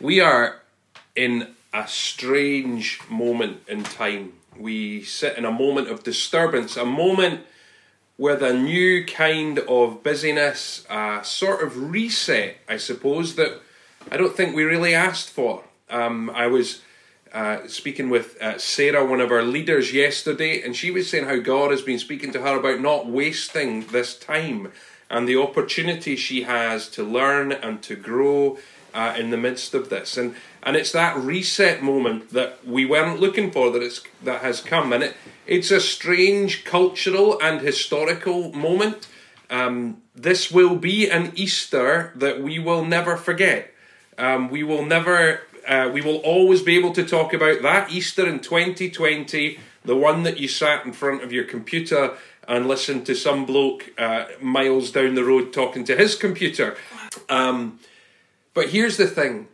We are in a strange moment in time. We sit in a moment of disturbance, a moment with a new kind of busyness, a sort of reset, I suppose, that I don't think we really asked for. Um, I was uh, speaking with uh, Sarah, one of our leaders, yesterday, and she was saying how God has been speaking to her about not wasting this time and the opportunity she has to learn and to grow uh, in the midst of this. And and it's that reset moment that we weren't looking for that it's that has come, and it it's a strange cultural and historical moment. Um, this will be an Easter that we will never forget. Um, we will never. Uh, we will always be able to talk about that Easter in 2020, the one that you sat in front of your computer and listened to some bloke uh, miles down the road talking to his computer. Um, but here's the thing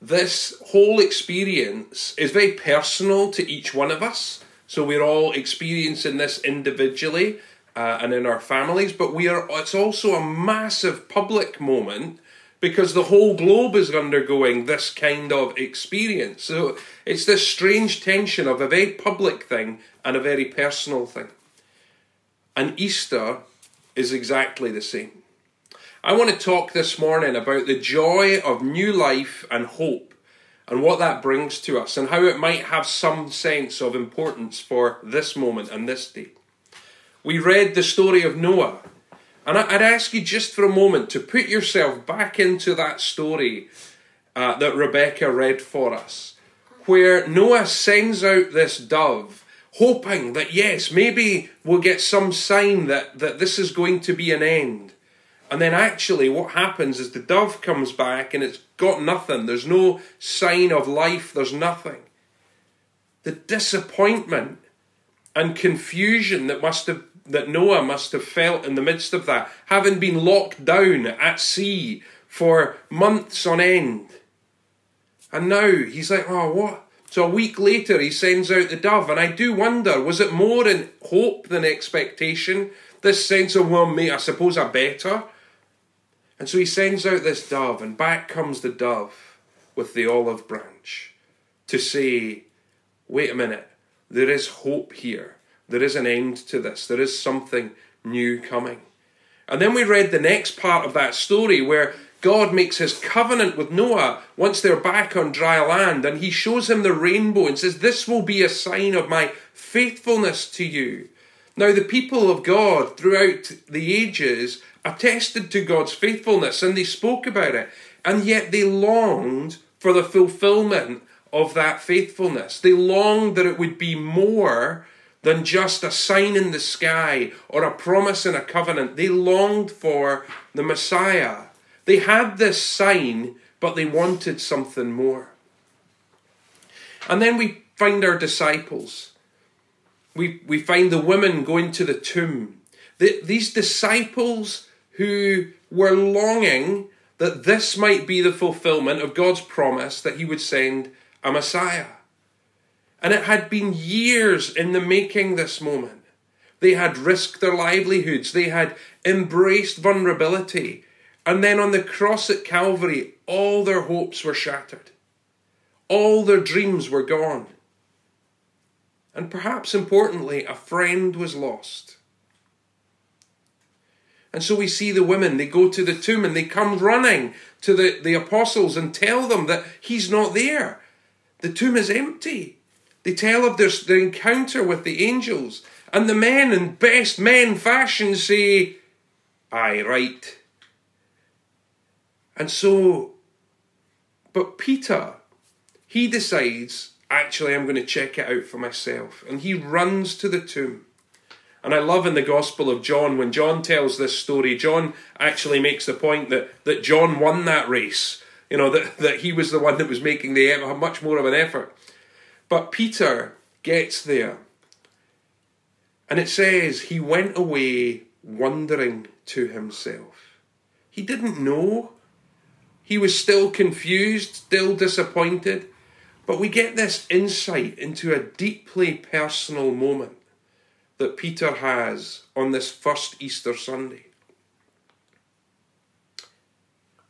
this whole experience is very personal to each one of us. So we're all experiencing this individually uh, and in our families, but we are. It's also a massive public moment because the whole globe is undergoing this kind of experience. So it's this strange tension of a very public thing and a very personal thing. And Easter is exactly the same. I want to talk this morning about the joy of new life and hope and what that brings to us and how it might have some sense of importance for this moment and this day. We read the story of Noah, and I'd ask you just for a moment to put yourself back into that story uh, that Rebecca read for us, where Noah sends out this dove. Hoping that yes, maybe we'll get some sign that, that this is going to be an end. And then actually, what happens is the dove comes back and it's got nothing. There's no sign of life, there's nothing. The disappointment and confusion that must have that Noah must have felt in the midst of that, having been locked down at sea for months on end. And now he's like, oh, what? So a week later, he sends out the dove, and I do wonder was it more in hope than expectation? This sense of, well, mate, I suppose I better. And so he sends out this dove, and back comes the dove with the olive branch to say, wait a minute, there is hope here. There is an end to this. There is something new coming. And then we read the next part of that story where God makes his covenant with Noah once they're back on dry land, and he shows him the rainbow and says, This will be a sign of my faithfulness to you. Now, the people of God throughout the ages attested to God's faithfulness and they spoke about it, and yet they longed for the fulfillment of that faithfulness. They longed that it would be more than just a sign in the sky or a promise in a covenant. They longed for the Messiah. They had this sign, but they wanted something more. And then we find our disciples. We, we find the women going to the tomb. The, these disciples who were longing that this might be the fulfillment of God's promise that He would send a Messiah. And it had been years in the making, this moment. They had risked their livelihoods, they had embraced vulnerability. And then on the cross at Calvary, all their hopes were shattered, all their dreams were gone. And perhaps importantly, a friend was lost. And so we see the women, they go to the tomb and they come running to the, the apostles and tell them that he's not there. The tomb is empty. They tell of their, their encounter with the angels. And the men, in best men fashion, say, Aye, right. And so, but Peter, he decides, actually, I'm going to check it out for myself. And he runs to the tomb. And I love in the Gospel of John, when John tells this story, John actually makes the point that, that John won that race. You know, that, that he was the one that was making the much more of an effort. But Peter gets there. And it says he went away wondering to himself. He didn't know. He was still confused, still disappointed. But we get this insight into a deeply personal moment that Peter has on this first Easter Sunday.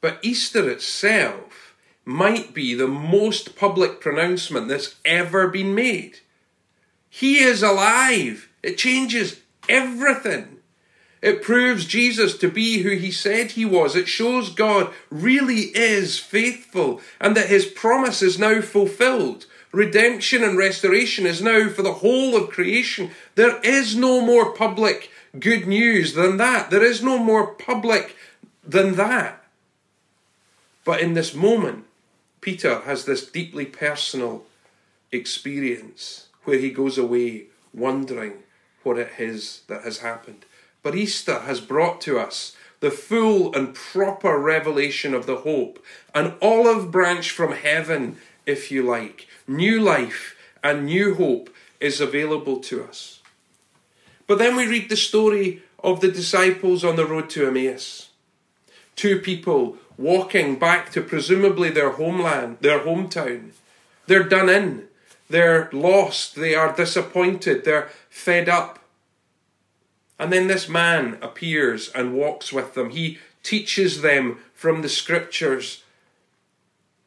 But Easter itself might be the most public pronouncement that's ever been made. He is alive. It changes everything. It proves Jesus to be who he said he was. It shows God really is faithful and that his promise is now fulfilled. Redemption and restoration is now for the whole of creation. There is no more public good news than that. There is no more public than that. But in this moment, Peter has this deeply personal experience where he goes away wondering what it is that has happened. But Easter has brought to us the full and proper revelation of the hope, an olive branch from heaven, if you like. New life and new hope is available to us. But then we read the story of the disciples on the road to Emmaus. Two people walking back to presumably their homeland, their hometown. They're done in. They're lost. They are disappointed. They're fed up. And then this man appears and walks with them. He teaches them from the scriptures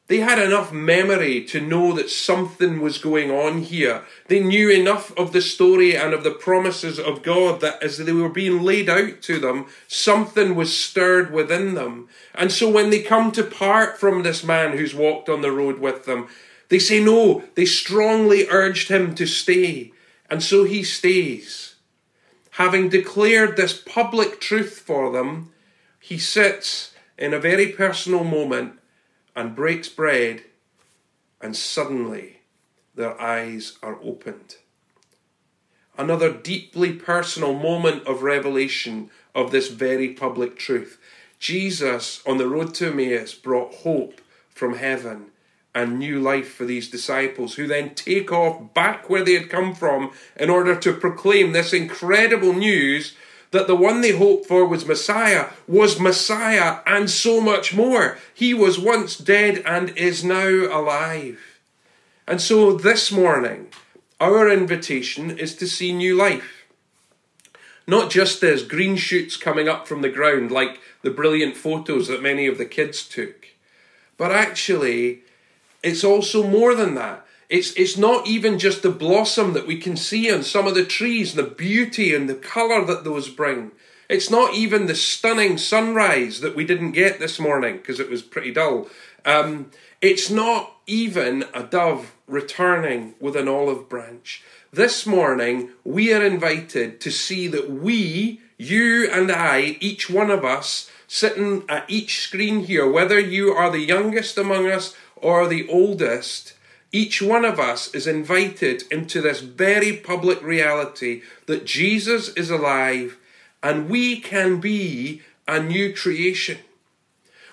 they had enough memory to know that something was going on here. They knew enough of the story and of the promises of God that as they were being laid out to them, something was stirred within them. And so when they come to part from this man who's walked on the road with them, they say no. They strongly urged him to stay. And so he stays. Having declared this public truth for them, he sits in a very personal moment and breaks bread, and suddenly their eyes are opened. Another deeply personal moment of revelation of this very public truth. Jesus on the road to Emmaus brought hope from heaven and new life for these disciples, who then take off back where they had come from in order to proclaim this incredible news that the one they hoped for was Messiah, was Messiah and so much more. He was once dead and is now alive. And so this morning, our invitation is to see new life. Not just as green shoots coming up from the ground, like the brilliant photos that many of the kids took, but actually, it's also more than that. It's, it's not even just the blossom that we can see on some of the trees, the beauty and the colour that those bring. It's not even the stunning sunrise that we didn't get this morning because it was pretty dull. Um, it's not even a dove returning with an olive branch. This morning, we are invited to see that we, you and I, each one of us, sitting at each screen here, whether you are the youngest among us or the oldest, each one of us is invited into this very public reality that Jesus is alive and we can be a new creation.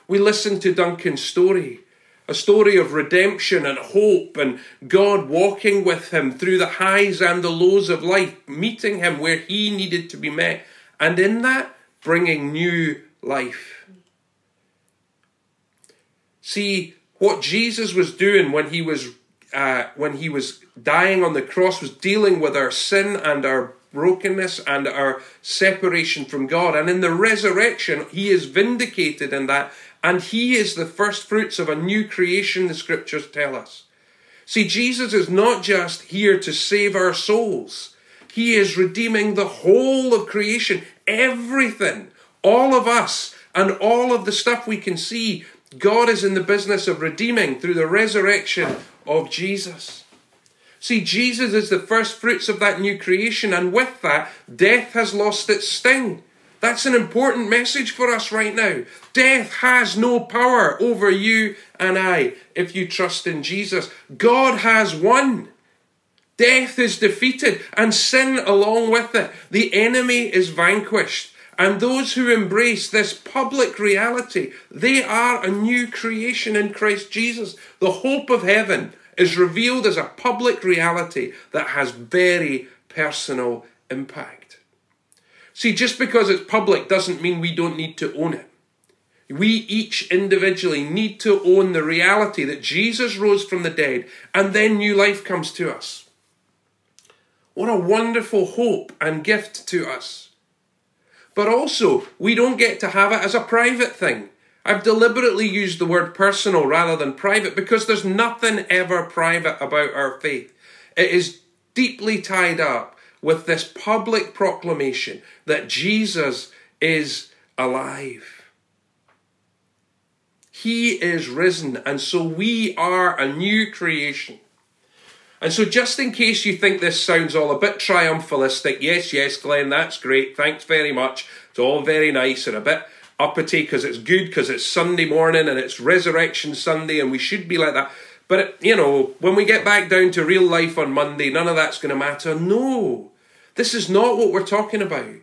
We listen to Duncan's story, a story of redemption and hope and God walking with him through the highs and the lows of life, meeting him where he needed to be met, and in that, bringing new life. See, what Jesus was doing when he was uh, when he was dying on the cross, was dealing with our sin and our brokenness and our separation from God. And in the resurrection, he is vindicated in that, and he is the first fruits of a new creation, the scriptures tell us. See, Jesus is not just here to save our souls, he is redeeming the whole of creation, everything, all of us, and all of the stuff we can see. God is in the business of redeeming through the resurrection of Jesus. See, Jesus is the first fruits of that new creation, and with that, death has lost its sting. That's an important message for us right now. Death has no power over you and I if you trust in Jesus. God has won. Death is defeated and sin along with it. The enemy is vanquished. And those who embrace this public reality, they are a new creation in Christ Jesus. The hope of heaven is revealed as a public reality that has very personal impact. See, just because it's public doesn't mean we don't need to own it. We each individually need to own the reality that Jesus rose from the dead and then new life comes to us. What a wonderful hope and gift to us. But also, we don't get to have it as a private thing, I've deliberately used the word personal rather than private because there's nothing ever private about our faith. It is deeply tied up with this public proclamation that Jesus is alive. He is risen, and so we are a new creation. And so, just in case you think this sounds all a bit triumphalistic, yes, yes, Glenn, that's great. Thanks very much. It's all very nice and a bit uppity because it's good because it's Sunday morning and it's Resurrection Sunday and we should be like that. But, you know, when we get back down to real life on Monday, none of that's going to matter. No, this is not what we're talking about.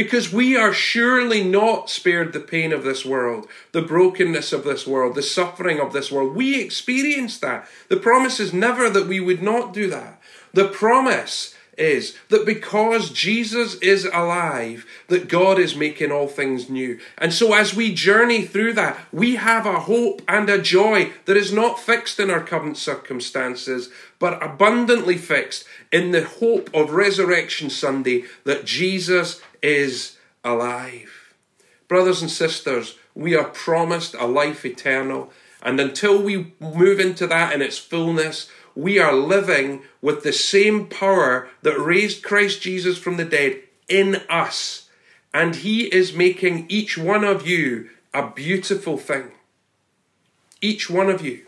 Because we are surely not spared the pain of this world, the brokenness of this world, the suffering of this world. We experience that. The promise is never that we would not do that. The promise is that because Jesus is alive, that God is making all things new. And so as we journey through that, we have a hope and a joy that is not fixed in our current circumstances, but abundantly fixed in the hope of Resurrection Sunday that Jesus is alive. Brothers and sisters, we are promised a life eternal. And until we move into that in its fullness, we are living with the same power that raised Christ Jesus from the dead in us. And He is making each one of you a beautiful thing. Each one of you.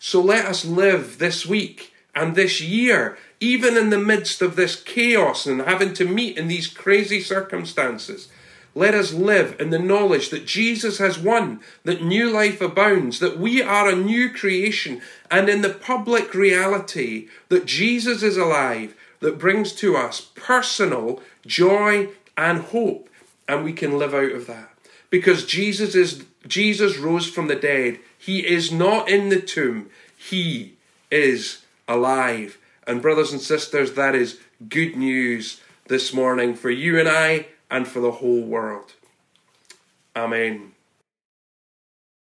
So let us live this week and this year, even in the midst of this chaos and having to meet in these crazy circumstances, let us live in the knowledge that Jesus has won, that new life abounds, that we are a new creation, and in the public reality that Jesus is alive, that brings to us personal joy and hope, and we can live out of that. Because Jesus is Jesus rose from the dead. He is not in the tomb. He is alive. And brothers and sisters, that is good news this morning for you and I and for the whole world. Amen.